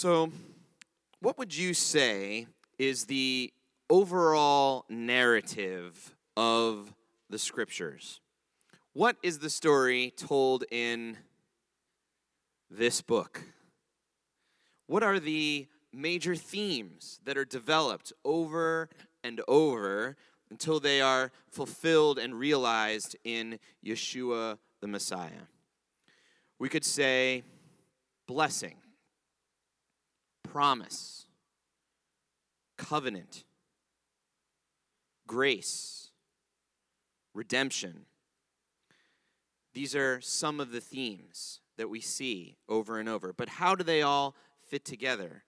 So, what would you say is the overall narrative of the scriptures? What is the story told in this book? What are the major themes that are developed over and over until they are fulfilled and realized in Yeshua the Messiah? We could say blessing promise, covenant, grace, redemption. These are some of the themes that we see over and over. But how do they all fit together?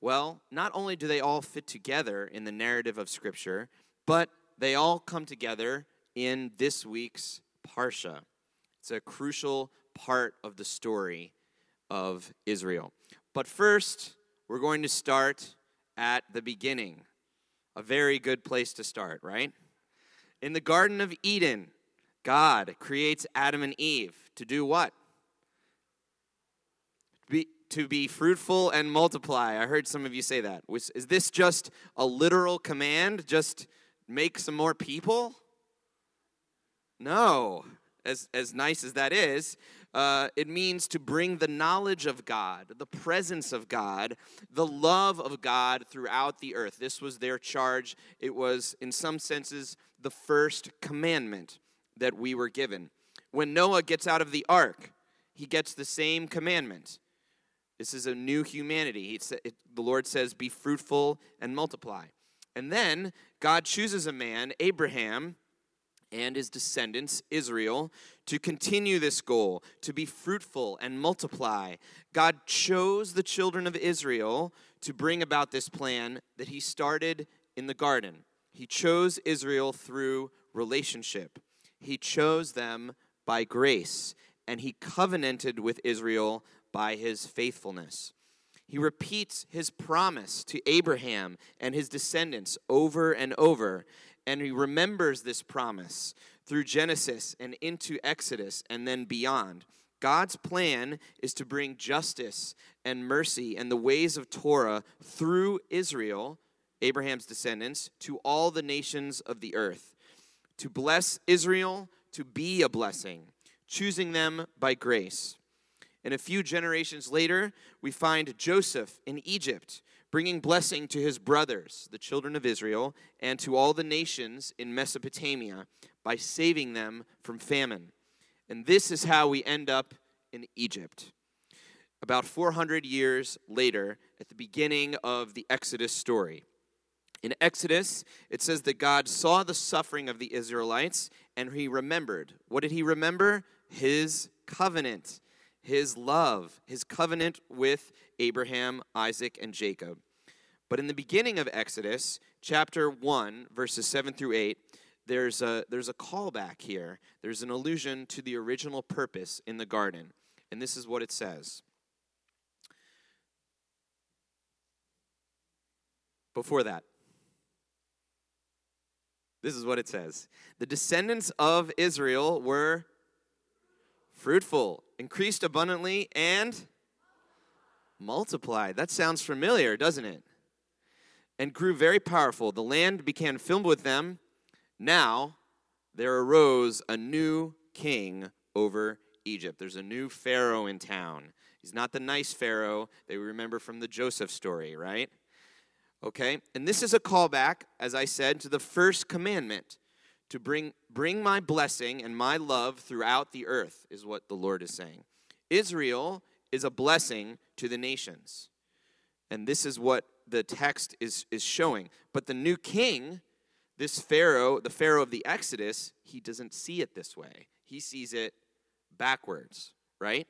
Well, not only do they all fit together in the narrative of Scripture, but they all come together in this week's Parsha. It's a crucial part of the story of Israel. But first, we're going to start at the beginning. A very good place to start, right? In the Garden of Eden, God creates Adam and Eve to do what? Be, to be fruitful and multiply. I heard some of you say that. Is this just a literal command? Just make some more people? No. As, as nice as that is, uh, it means to bring the knowledge of God, the presence of God, the love of God throughout the earth. This was their charge. It was, in some senses, the first commandment that we were given. When Noah gets out of the ark, he gets the same commandment. This is a new humanity. It, the Lord says, Be fruitful and multiply. And then God chooses a man, Abraham, and his descendants, Israel, to continue this goal, to be fruitful and multiply. God chose the children of Israel to bring about this plan that he started in the garden. He chose Israel through relationship, he chose them by grace, and he covenanted with Israel by his faithfulness. He repeats his promise to Abraham and his descendants over and over and he remembers this promise through Genesis and into Exodus and then beyond. God's plan is to bring justice and mercy and the ways of Torah through Israel, Abraham's descendants, to all the nations of the earth. To bless Israel, to be a blessing, choosing them by grace. And a few generations later, we find Joseph in Egypt bringing blessing to his brothers, the children of Israel, and to all the nations in Mesopotamia by saving them from famine. And this is how we end up in Egypt. About 400 years later, at the beginning of the Exodus story. In Exodus, it says that God saw the suffering of the Israelites and he remembered. What did he remember? His covenant his love, his covenant with Abraham, Isaac, and Jacob. But in the beginning of Exodus, chapter 1, verses 7 through 8, there's a, there's a callback here. There's an allusion to the original purpose in the garden. And this is what it says. Before that, this is what it says The descendants of Israel were fruitful, increased abundantly, and multiplied. That sounds familiar, doesn't it? And grew very powerful. The land became filled with them. Now there arose a new king over Egypt. There's a new Pharaoh in town. He's not the nice Pharaoh that we remember from the Joseph story, right? Okay? And this is a callback, as I said, to the first commandment to bring, bring my blessing and my love throughout the earth, is what the Lord is saying. Israel is a blessing to the nations. And this is what the text is, is showing. But the new king, this Pharaoh, the Pharaoh of the Exodus, he doesn't see it this way. He sees it backwards, right?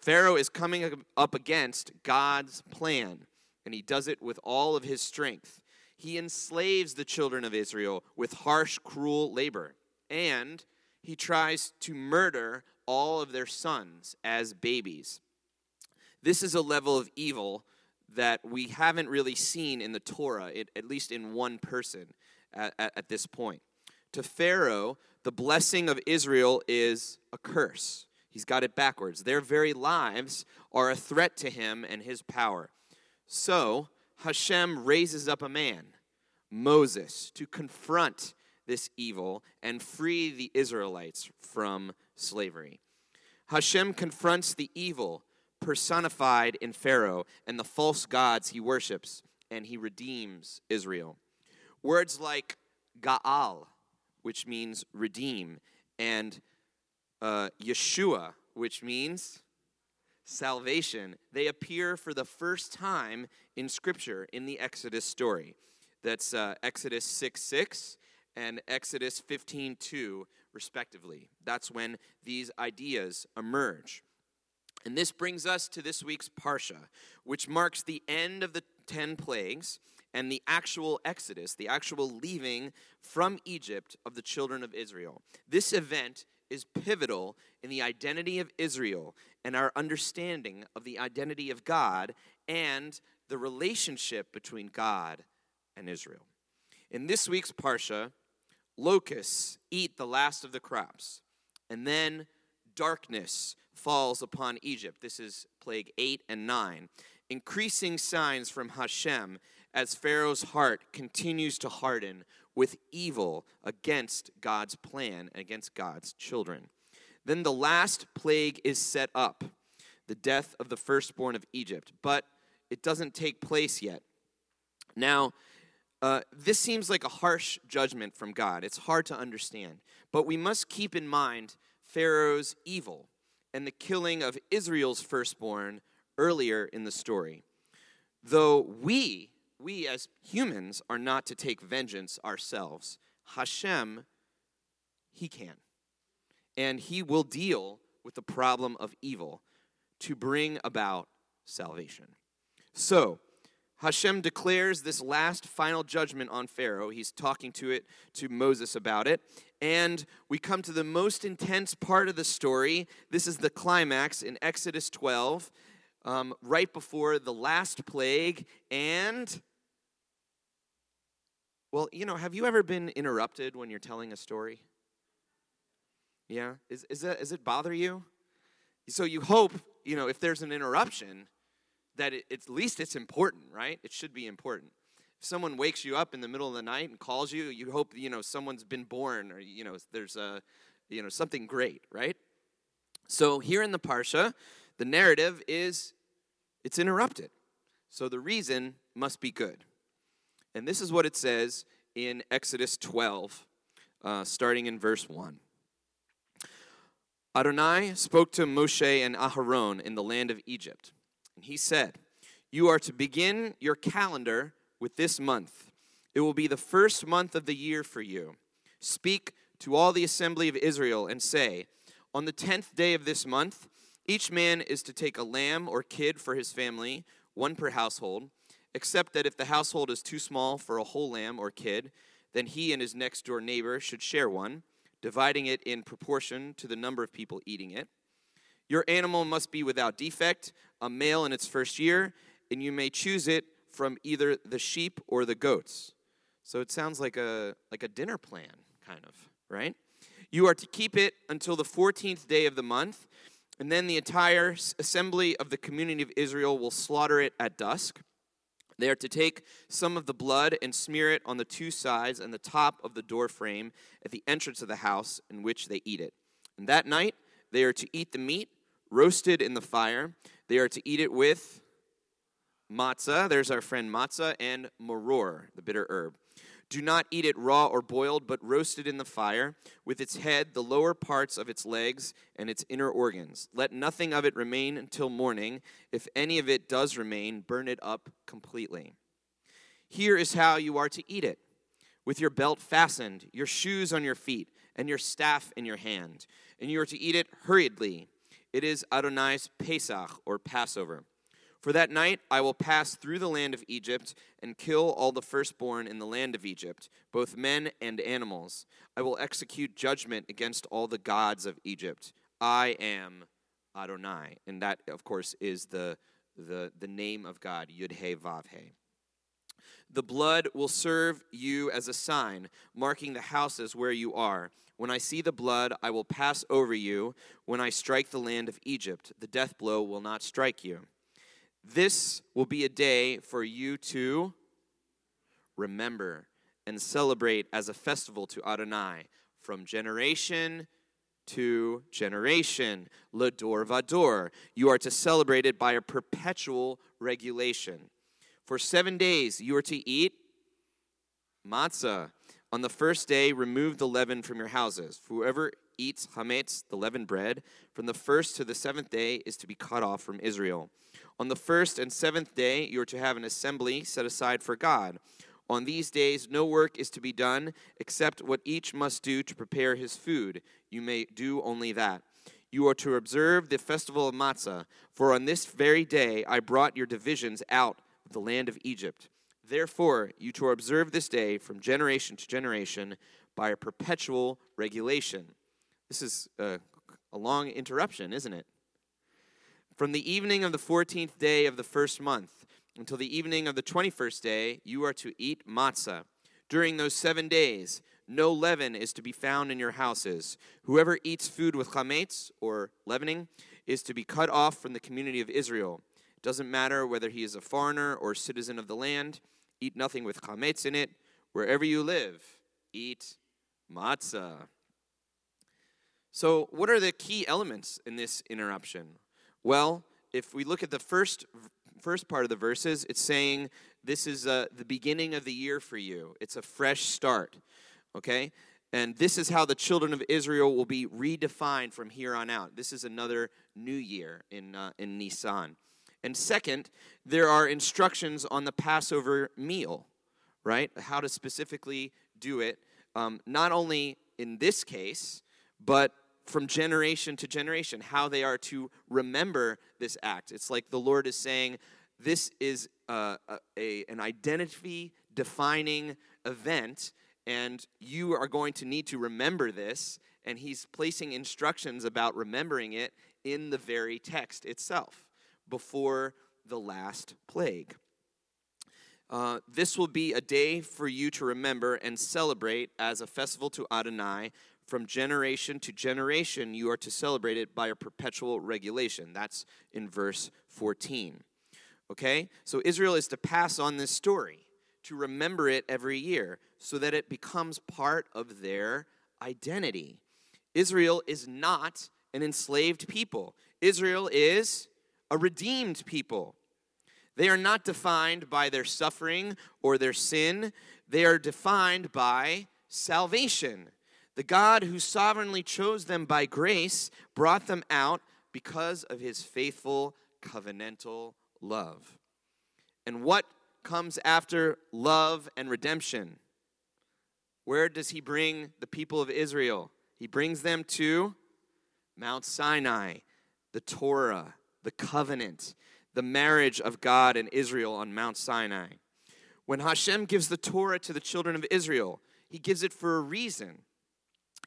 Pharaoh is coming up against God's plan, and he does it with all of his strength he enslaves the children of Israel with harsh, cruel labor, and he tries to murder all of their sons as babies. This is a level of evil that we haven't really seen in the Torah, at least in one person at, at this point. To Pharaoh, the blessing of Israel is a curse. He's got it backwards. Their very lives are a threat to him and his power. So Hashem raises up a man, Moses, to confront this evil and free the Israelites from slavery. Hashem confronts the evil personified in Pharaoh and the false gods he worships, and he redeems Israel. Words like Gaal, which means redeem, and uh, Yeshua, which means salvation, they appear for the first time in Scripture in the Exodus story. That's uh, Exodus 6 6 and Exodus 15 2, respectively. That's when these ideas emerge. And this brings us to this week's Parsha, which marks the end of the 10 plagues and the actual exodus, the actual leaving from Egypt of the children of Israel. This event is pivotal in the identity of Israel and our understanding of the identity of God and the relationship between God and Israel. In this week's Parsha, locusts eat the last of the crops, and then darkness falls upon Egypt. This is plague 8 and 9. Increasing signs from Hashem as Pharaoh's heart continues to harden with evil against God's plan, and against God's children. Then the last plague is set up the death of the firstborn of Egypt, but it doesn't take place yet. Now, uh, this seems like a harsh judgment from God. It's hard to understand. But we must keep in mind Pharaoh's evil and the killing of Israel's firstborn earlier in the story. Though we, we as humans, are not to take vengeance ourselves, Hashem, He can. And He will deal with the problem of evil to bring about salvation. So, Hashem declares this last final judgment on Pharaoh. He's talking to it to Moses about it. And we come to the most intense part of the story. This is the climax in Exodus 12, um, right before the last plague. And, well, you know, have you ever been interrupted when you're telling a story? Yeah? Is, is that, does it bother you? So you hope, you know, if there's an interruption, that it, at least it's important, right? It should be important. If someone wakes you up in the middle of the night and calls you, you hope you know someone's been born or you know there's a you know something great, right? So here in the parsha, the narrative is it's interrupted. So the reason must be good. And this is what it says in Exodus 12, uh, starting in verse 1. Adonai spoke to Moshe and Aharon in the land of Egypt and he said, You are to begin your calendar with this month. It will be the first month of the year for you. Speak to all the assembly of Israel and say, On the tenth day of this month, each man is to take a lamb or kid for his family, one per household, except that if the household is too small for a whole lamb or kid, then he and his next door neighbor should share one, dividing it in proportion to the number of people eating it. Your animal must be without defect, a male in its first year, and you may choose it from either the sheep or the goats. So it sounds like a like a dinner plan kind of, right? You are to keep it until the 14th day of the month, and then the entire assembly of the community of Israel will slaughter it at dusk. They are to take some of the blood and smear it on the two sides and the top of the door frame at the entrance of the house in which they eat it. And that night they are to eat the meat roasted in the fire. They are to eat it with matzah. There's our friend matzah and maror, the bitter herb. Do not eat it raw or boiled, but roasted in the fire, with its head, the lower parts of its legs, and its inner organs. Let nothing of it remain until morning. If any of it does remain, burn it up completely. Here is how you are to eat it with your belt fastened, your shoes on your feet, and your staff in your hand. And you are to eat it hurriedly it is Adonai's Pesach, or Passover. For that night I will pass through the land of Egypt and kill all the firstborn in the land of Egypt, both men and animals. I will execute judgment against all the gods of Egypt. I am Adonai. And that, of course, is the, the, the name of God, Yud He Vav He. The blood will serve you as a sign, marking the houses where you are. When I see the blood, I will pass over you. When I strike the land of Egypt, the death blow will not strike you. This will be a day for you to remember and celebrate as a festival to Adonai from generation to generation. Lador Vador. You are to celebrate it by a perpetual regulation. For seven days you are to eat matzah. On the first day, remove the leaven from your houses. Whoever eats hametz, the leavened bread, from the first to the seventh day is to be cut off from Israel. On the first and seventh day, you are to have an assembly set aside for God. On these days, no work is to be done except what each must do to prepare his food. You may do only that. You are to observe the festival of Matzah, for on this very day I brought your divisions out of the land of Egypt. Therefore, you to observe this day from generation to generation by a perpetual regulation. This is a, a long interruption, isn't it? From the evening of the 14th day of the first month until the evening of the 21st day, you are to eat matzah. During those seven days, no leaven is to be found in your houses. Whoever eats food with chametz, or leavening, is to be cut off from the community of Israel. It Doesn't matter whether he is a foreigner or citizen of the land. Eat nothing with chametz in it. Wherever you live, eat matzah. So, what are the key elements in this interruption? Well, if we look at the first first part of the verses, it's saying this is uh, the beginning of the year for you. It's a fresh start. Okay? And this is how the children of Israel will be redefined from here on out. This is another new year in, uh, in Nisan. And second, there are instructions on the Passover meal, right? How to specifically do it, um, not only in this case, but from generation to generation, how they are to remember this act. It's like the Lord is saying, this is uh, a, a, an identity defining event, and you are going to need to remember this. And He's placing instructions about remembering it in the very text itself before the last plague. Uh, this will be a day for you to remember and celebrate as a festival to Adonai. From generation to generation, you are to celebrate it by a perpetual regulation. That's in verse 14. Okay? So Israel is to pass on this story, to remember it every year, so that it becomes part of their identity. Israel is not an enslaved people, Israel is a redeemed people. They are not defined by their suffering or their sin, they are defined by salvation. The God who sovereignly chose them by grace brought them out because of his faithful covenantal love. And what comes after love and redemption? Where does he bring the people of Israel? He brings them to Mount Sinai, the Torah, the covenant, the marriage of God and Israel on Mount Sinai. When Hashem gives the Torah to the children of Israel, he gives it for a reason.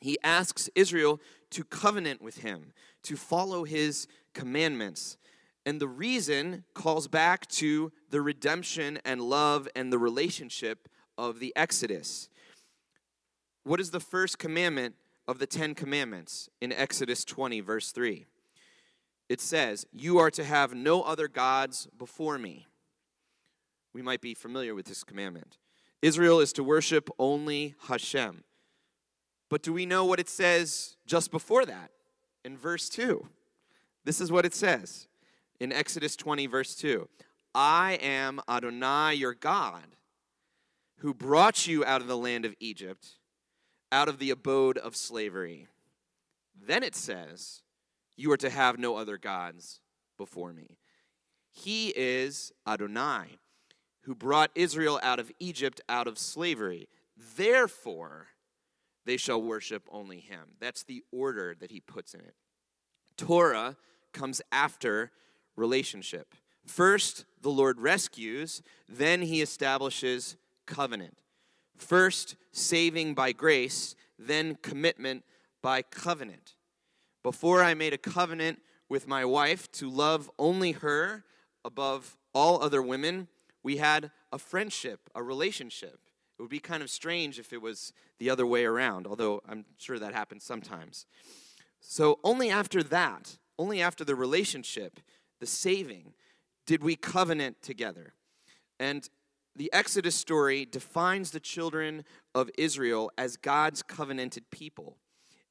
He asks Israel to covenant with him, to follow his commandments. And the reason calls back to the redemption and love and the relationship of the Exodus. What is the first commandment of the Ten Commandments in Exodus 20, verse 3? it says, You are to have no other gods before me. We might be familiar with this commandment. Israel is to worship only Hashem. But do we know what it says just before that in verse 2? This is what it says in Exodus 20, verse 2 I am Adonai your God, who brought you out of the land of Egypt, out of the abode of slavery. Then it says, you are to have no other gods before me. He is Adonai, who brought Israel out of Egypt, out of slavery. Therefore, they shall worship only him. That's the order that he puts in it. Torah comes after relationship. First, the Lord rescues, then he establishes covenant. First, saving by grace, then commitment by covenant. Before I made a covenant with my wife to love only her above all other women, we had a friendship, a relationship. Would be kind of strange if it was the other way around, although I'm sure that happens sometimes. So, only after that, only after the relationship, the saving, did we covenant together. And the Exodus story defines the children of Israel as God's covenanted people.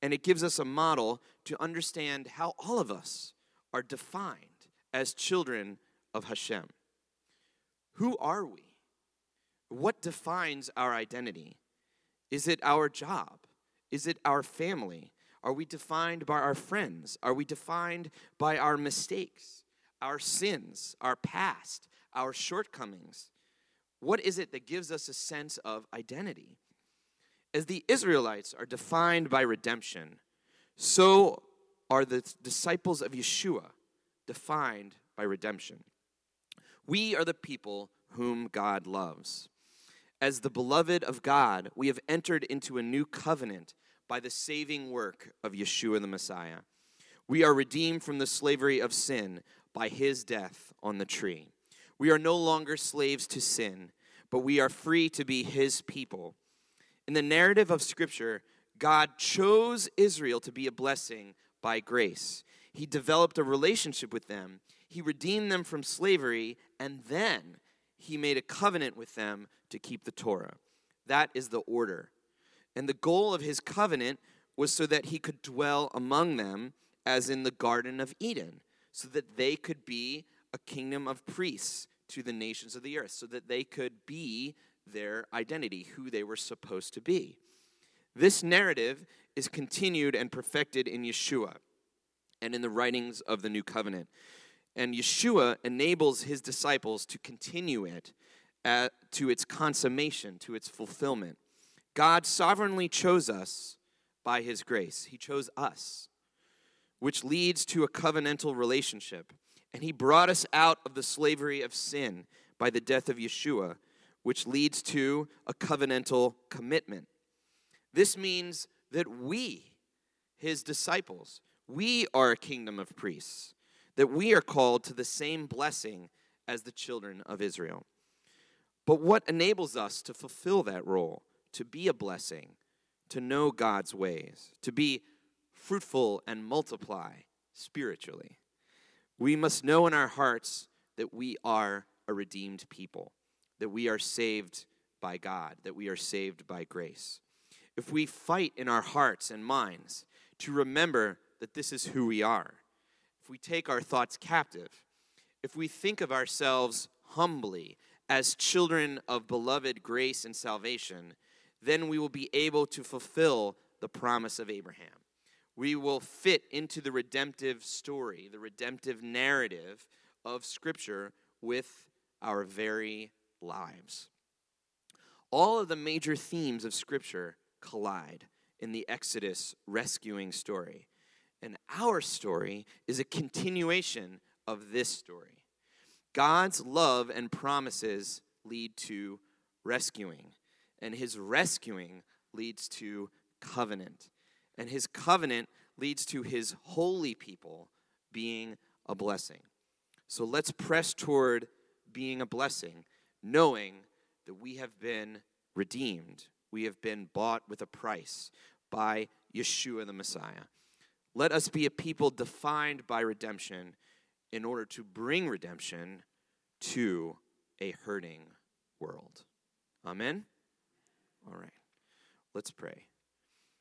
And it gives us a model to understand how all of us are defined as children of Hashem. Who are we? What defines our identity? Is it our job? Is it our family? Are we defined by our friends? Are we defined by our mistakes, our sins, our past, our shortcomings? What is it that gives us a sense of identity? As the Israelites are defined by redemption, so are the disciples of Yeshua defined by redemption. We are the people whom God loves. As the beloved of God, we have entered into a new covenant by the saving work of Yeshua the Messiah. We are redeemed from the slavery of sin by his death on the tree. We are no longer slaves to sin, but we are free to be his people. In the narrative of Scripture, God chose Israel to be a blessing by grace. He developed a relationship with them, He redeemed them from slavery, and then He made a covenant with them to keep the Torah. That is the order. And the goal of His covenant was so that He could dwell among them as in the Garden of Eden, so that they could be a kingdom of priests to the nations of the earth so that they could be their identity, who they were supposed to be. This narrative is continued and perfected in Yeshua and in the writings of the New Covenant. And Yeshua enables his disciples to continue it at, to its consummation, to its fulfillment. God sovereignly chose us by his grace, he chose us, which leads to a covenantal relationship. And he brought us out of the slavery of sin by the death of Yeshua, which leads to a covenantal commitment. This means that we, his disciples, we are a kingdom of priests, that we are called to the same blessing as the children of Israel. But what enables us to fulfill that role, to be a blessing, to know God's ways, to be fruitful and multiply spiritually? We must know in our hearts that we are a redeemed people, that we are saved by God, that we are saved by grace. If we fight in our hearts and minds to remember that this is who we are, if we take our thoughts captive, if we think of ourselves humbly as children of beloved grace and salvation, then we will be able to fulfill the promise of Abraham we will fit into the redemptive story, the redemptive narrative of Scripture with our very lives. All of the major themes of Scripture collide in the Exodus rescuing story. And our story is a continuation of this story. God's love and promises lead to rescuing, and his rescuing leads to covenant and his covenant leads to his holy people being a blessing. So let's press toward being a blessing, knowing that we have been redeemed. We have been bought with a price by Yeshua the Messiah. Let us be a people defined by redemption in order to bring redemption to a hurting world. Amen? All right. Let's pray.